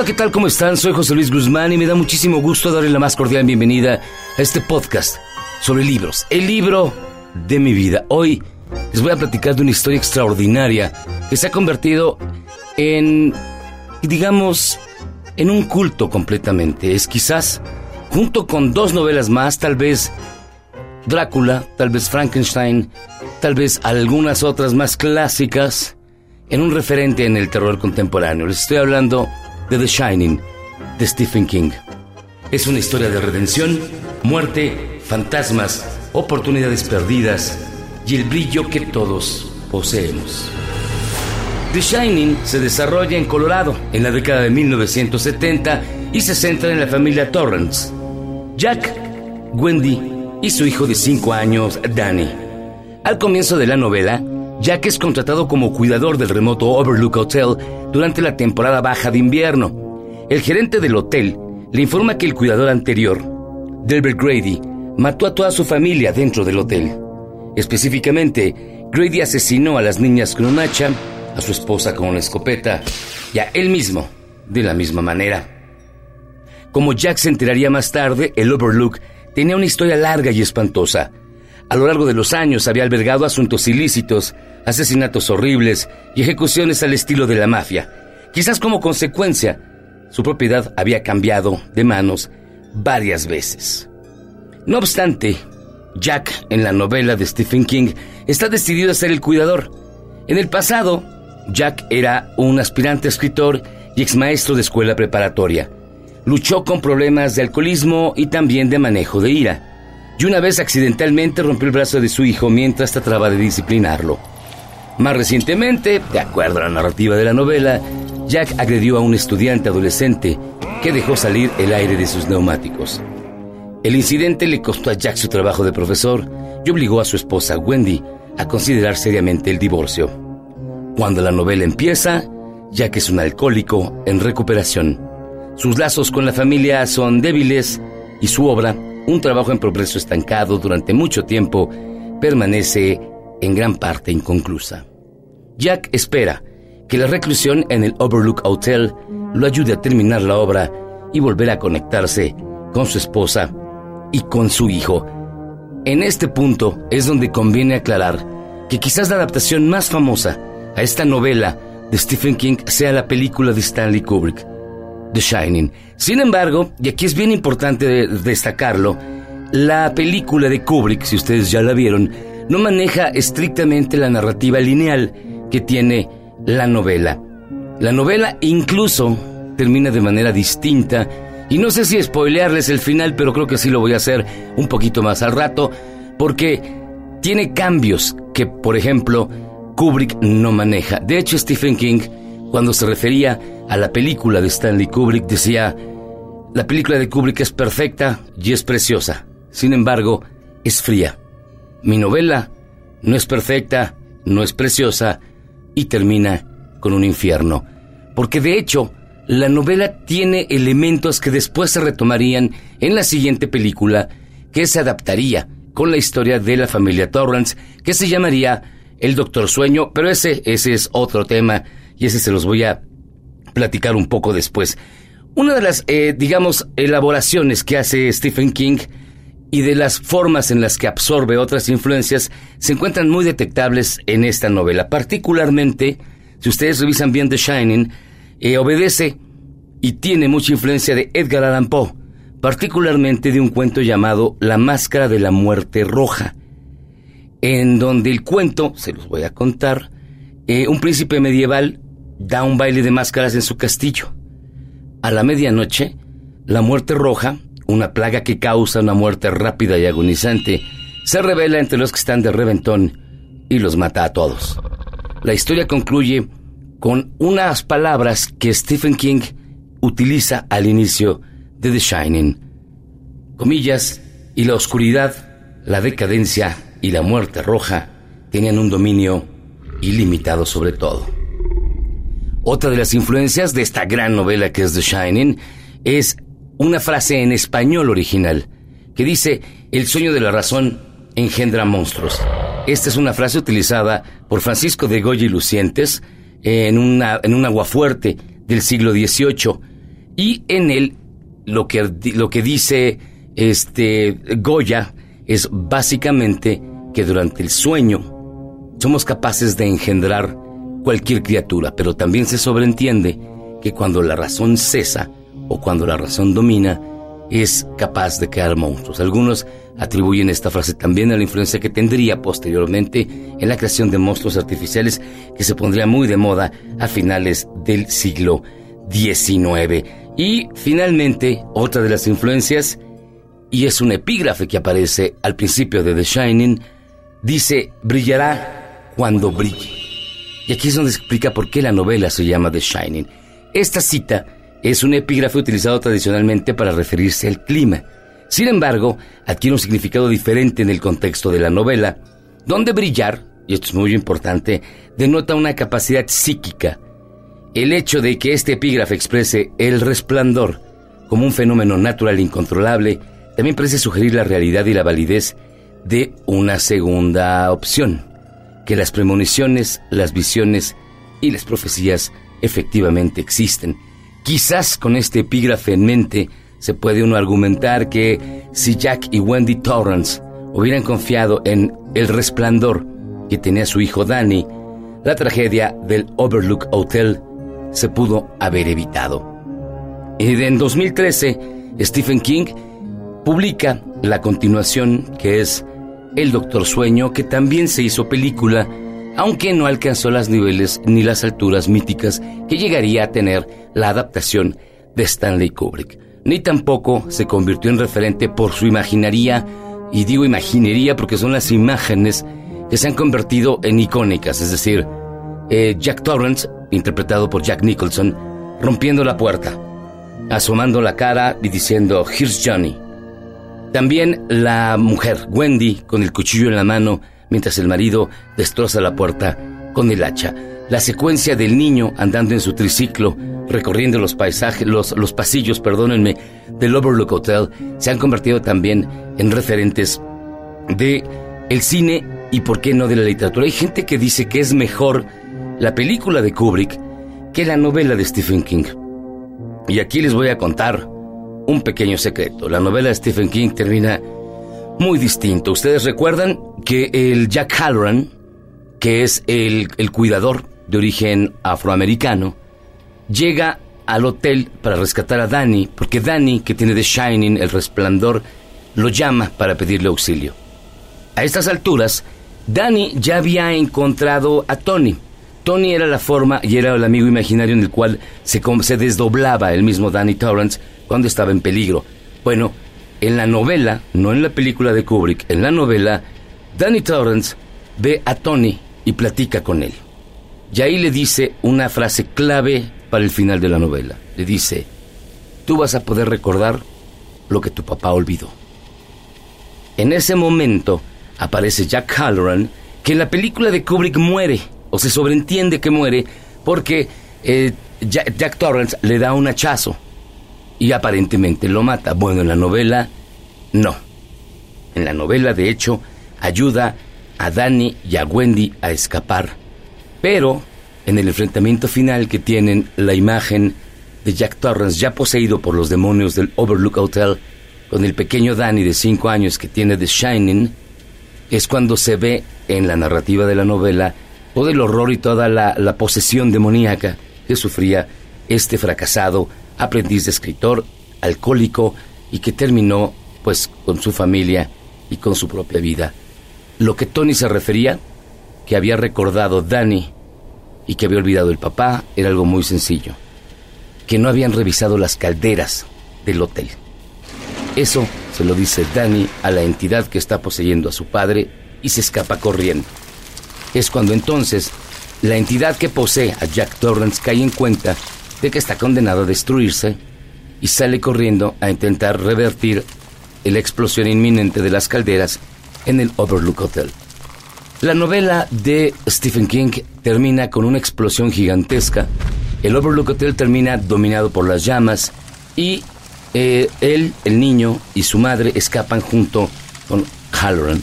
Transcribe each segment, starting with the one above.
Hola, ¿qué tal? ¿Cómo están? Soy José Luis Guzmán y me da muchísimo gusto darle la más cordial bienvenida a este podcast sobre libros. El libro de mi vida. Hoy les voy a platicar de una historia extraordinaria que se ha convertido en, digamos, en un culto completamente. Es quizás, junto con dos novelas más, tal vez Drácula, tal vez Frankenstein, tal vez algunas otras más clásicas, en un referente en el terror contemporáneo. Les estoy hablando The Shining, de Stephen King. Es una historia de redención, muerte, fantasmas, oportunidades perdidas y el brillo que todos poseemos. The Shining se desarrolla en Colorado en la década de 1970 y se centra en la familia Torrance. Jack, Wendy y su hijo de 5 años, Danny. Al comienzo de la novela, Jack es contratado como cuidador del remoto Overlook Hotel durante la temporada baja de invierno. El gerente del hotel le informa que el cuidador anterior, Delbert Grady, mató a toda su familia dentro del hotel. Específicamente, Grady asesinó a las niñas con un hacha, a su esposa con una escopeta y a él mismo de la misma manera. Como Jack se enteraría más tarde, el Overlook tenía una historia larga y espantosa. A lo largo de los años había albergado asuntos ilícitos, asesinatos horribles y ejecuciones al estilo de la mafia. Quizás como consecuencia, su propiedad había cambiado de manos varias veces. No obstante, Jack, en la novela de Stephen King, está decidido a ser el cuidador. En el pasado, Jack era un aspirante escritor y exmaestro de escuela preparatoria. Luchó con problemas de alcoholismo y también de manejo de ira y una vez accidentalmente rompió el brazo de su hijo mientras trataba de disciplinarlo. Más recientemente, de acuerdo a la narrativa de la novela, Jack agredió a un estudiante adolescente que dejó salir el aire de sus neumáticos. El incidente le costó a Jack su trabajo de profesor y obligó a su esposa Wendy a considerar seriamente el divorcio. Cuando la novela empieza, Jack es un alcohólico en recuperación. Sus lazos con la familia son débiles y su obra un trabajo en progreso estancado durante mucho tiempo permanece en gran parte inconclusa. Jack espera que la reclusión en el Overlook Hotel lo ayude a terminar la obra y volver a conectarse con su esposa y con su hijo. En este punto es donde conviene aclarar que quizás la adaptación más famosa a esta novela de Stephen King sea la película de Stanley Kubrick, The Shining. Sin embargo, y aquí es bien importante destacarlo, la película de Kubrick, si ustedes ya la vieron, no maneja estrictamente la narrativa lineal que tiene la novela. La novela incluso termina de manera distinta y no sé si spoilearles el final, pero creo que sí lo voy a hacer un poquito más al rato, porque tiene cambios que, por ejemplo, Kubrick no maneja. De hecho, Stephen King cuando se refería a la película de Stanley Kubrick, decía, la película de Kubrick es perfecta y es preciosa, sin embargo, es fría. Mi novela no es perfecta, no es preciosa y termina con un infierno. Porque de hecho, la novela tiene elementos que después se retomarían en la siguiente película que se adaptaría con la historia de la familia Torrance, que se llamaría El Doctor Sueño, pero ese, ese es otro tema y ese se los voy a platicar un poco después. Una de las, eh, digamos, elaboraciones que hace Stephen King y de las formas en las que absorbe otras influencias se encuentran muy detectables en esta novela. Particularmente, si ustedes revisan bien The Shining, eh, obedece y tiene mucha influencia de Edgar Allan Poe, particularmente de un cuento llamado La Máscara de la Muerte Roja, en donde el cuento, se los voy a contar, eh, un príncipe medieval da un baile de máscaras en su castillo. A la medianoche, la muerte roja, una plaga que causa una muerte rápida y agonizante, se revela entre los que están de reventón y los mata a todos. La historia concluye con unas palabras que Stephen King utiliza al inicio de The Shining. Comillas, y la oscuridad, la decadencia y la muerte roja tenían un dominio ilimitado sobre todo. Otra de las influencias de esta gran novela que es The Shining es una frase en español original que dice, el sueño de la razón engendra monstruos. Esta es una frase utilizada por Francisco de Goya y Lucientes en, una, en un aguafuerte del siglo XVIII. Y en él lo que, lo que dice este Goya es básicamente que durante el sueño somos capaces de engendrar cualquier criatura, pero también se sobreentiende que cuando la razón cesa o cuando la razón domina, es capaz de crear monstruos. Algunos atribuyen esta frase también a la influencia que tendría posteriormente en la creación de monstruos artificiales que se pondría muy de moda a finales del siglo XIX. Y finalmente, otra de las influencias, y es un epígrafe que aparece al principio de The Shining, dice, brillará cuando brille. Y aquí es donde explica por qué la novela se llama The Shining. Esta cita es un epígrafe utilizado tradicionalmente para referirse al clima. Sin embargo, adquiere un significado diferente en el contexto de la novela, donde brillar, y esto es muy importante, denota una capacidad psíquica. El hecho de que este epígrafe exprese el resplandor como un fenómeno natural incontrolable también parece sugerir la realidad y la validez de una segunda opción, que las premoniciones, las visiones y las profecías efectivamente existen Quizás con este epígrafe en mente se puede uno argumentar que si Jack y Wendy Torrance hubieran confiado en el resplandor que tenía su hijo Danny, la tragedia del Overlook Hotel se pudo haber evitado. Y en 2013, Stephen King publica la continuación que es El Doctor Sueño, que también se hizo película aunque no alcanzó los niveles ni las alturas míticas que llegaría a tener la adaptación de Stanley Kubrick, ni tampoco se convirtió en referente por su imaginaría, y digo imaginería porque son las imágenes que se han convertido en icónicas, es decir, eh, Jack Torrance, interpretado por Jack Nicholson, rompiendo la puerta, asomando la cara y diciendo, Here's Johnny. También la mujer, Wendy, con el cuchillo en la mano, mientras el marido destroza la puerta con el hacha. La secuencia del niño andando en su triciclo, recorriendo los paisajes, los, los pasillos, perdónenme, del Overlook Hotel, se han convertido también en referentes de el cine y por qué no de la literatura. Hay gente que dice que es mejor la película de Kubrick que la novela de Stephen King. Y aquí les voy a contar un pequeño secreto. La novela de Stephen King termina muy distinto. Ustedes recuerdan que el Jack Halloran, que es el, el cuidador de origen afroamericano, llega al hotel para rescatar a Danny, porque Danny, que tiene The Shining, el resplandor, lo llama para pedirle auxilio. A estas alturas, Danny ya había encontrado a Tony. Tony era la forma y era el amigo imaginario en el cual se, se desdoblaba el mismo Danny Torrance cuando estaba en peligro. Bueno, en la novela, no en la película de Kubrick, en la novela, Danny Torrance ve a Tony y platica con él. Y ahí le dice una frase clave para el final de la novela. Le dice, tú vas a poder recordar lo que tu papá olvidó. En ese momento aparece Jack Halloran, que en la película de Kubrick muere, o se sobreentiende que muere, porque eh, Jack Torrance le da un hachazo y aparentemente lo mata. Bueno, en la novela, no. En la novela, de hecho, ayuda a Danny y a Wendy a escapar. Pero, en el enfrentamiento final que tienen la imagen de Jack Torrance ya poseído por los demonios del Overlook Hotel, con el pequeño Danny de 5 años que tiene The Shining, es cuando se ve en la narrativa de la novela todo el horror y toda la, la posesión demoníaca que sufría este fracasado aprendiz de escritor, alcohólico y que terminó pues con su familia y con su propia vida. Lo que Tony se refería, que había recordado Danny y que había olvidado el papá, era algo muy sencillo, que no habían revisado las calderas del hotel. Eso se lo dice Danny a la entidad que está poseyendo a su padre y se escapa corriendo. Es cuando entonces la entidad que posee a Jack Torrance cae en cuenta de que está condenado a destruirse y sale corriendo a intentar revertir la explosión inminente de las calderas en el Overlook Hotel. La novela de Stephen King termina con una explosión gigantesca. El Overlook Hotel termina dominado por las llamas y eh, él, el niño y su madre escapan junto con Halloran.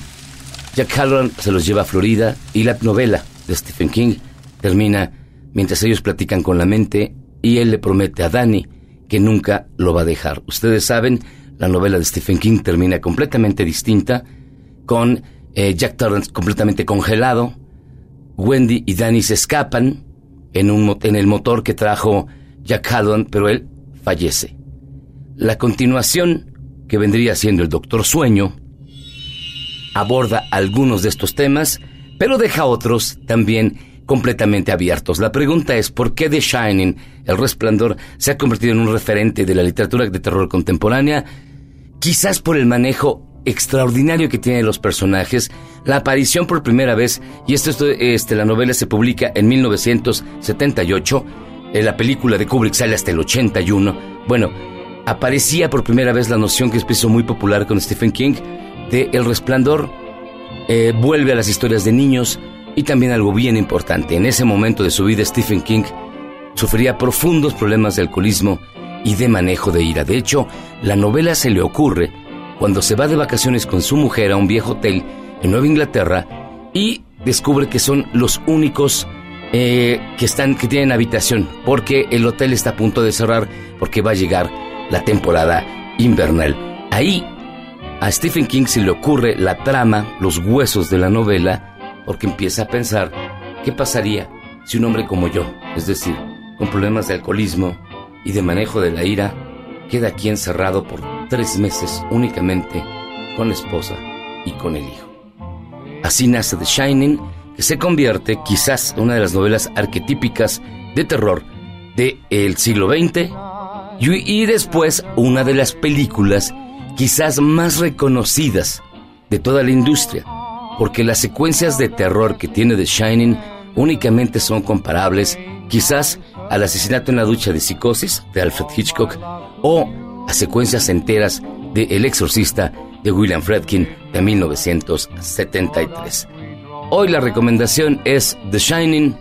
Jack Halloran se los lleva a Florida y la novela de Stephen King termina mientras ellos platican con la mente y él le promete a Danny que nunca lo va a dejar. Ustedes saben, la novela de Stephen King termina completamente distinta, con eh, Jack Torrance completamente congelado, Wendy y Danny se escapan en, un, en el motor que trajo Jack Haddon, pero él fallece. La continuación, que vendría siendo el Doctor Sueño, aborda algunos de estos temas, pero deja otros también completamente abiertos. La pregunta es, ¿por qué The Shining, El Resplandor, se ha convertido en un referente de la literatura de terror contemporánea? Quizás por el manejo extraordinario que tienen los personajes, la aparición por primera vez, y esto, este, la novela se publica en 1978, en la película de Kubrick sale hasta el 81, bueno, aparecía por primera vez la noción que es muy popular con Stephen King de El Resplandor, eh, vuelve a las historias de niños, y también algo bien importante, en ese momento de su vida Stephen King sufría profundos problemas de alcoholismo y de manejo de ira. De hecho, la novela se le ocurre cuando se va de vacaciones con su mujer a un viejo hotel en Nueva Inglaterra y descubre que son los únicos eh, que están que tienen habitación porque el hotel está a punto de cerrar porque va a llegar la temporada invernal. Ahí a Stephen King se le ocurre la trama, los huesos de la novela porque empieza a pensar qué pasaría si un hombre como yo, es decir, con problemas de alcoholismo y de manejo de la ira, queda aquí encerrado por tres meses únicamente con la esposa y con el hijo. Así nace The Shining, que se convierte quizás en una de las novelas arquetípicas de terror del el siglo XX y, y después una de las películas quizás más reconocidas de toda la industria porque las secuencias de terror que tiene The Shining únicamente son comparables quizás al asesinato en la ducha de psicosis de Alfred Hitchcock o a secuencias enteras de El exorcista de William Fredkin de 1973. Hoy la recomendación es The Shining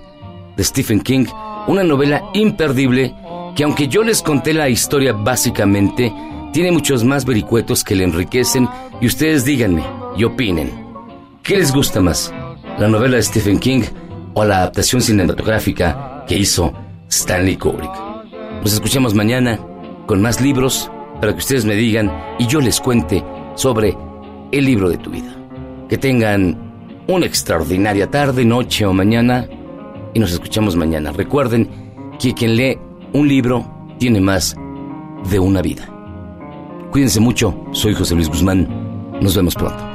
de Stephen King, una novela imperdible que aunque yo les conté la historia básicamente, tiene muchos más vericuetos que le enriquecen y ustedes díganme y opinen. ¿Qué les gusta más? ¿La novela de Stephen King o la adaptación cinematográfica que hizo Stanley Kubrick? Nos escuchamos mañana con más libros para que ustedes me digan y yo les cuente sobre el libro de tu vida. Que tengan una extraordinaria tarde, noche o mañana y nos escuchamos mañana. Recuerden que quien lee un libro tiene más de una vida. Cuídense mucho, soy José Luis Guzmán. Nos vemos pronto.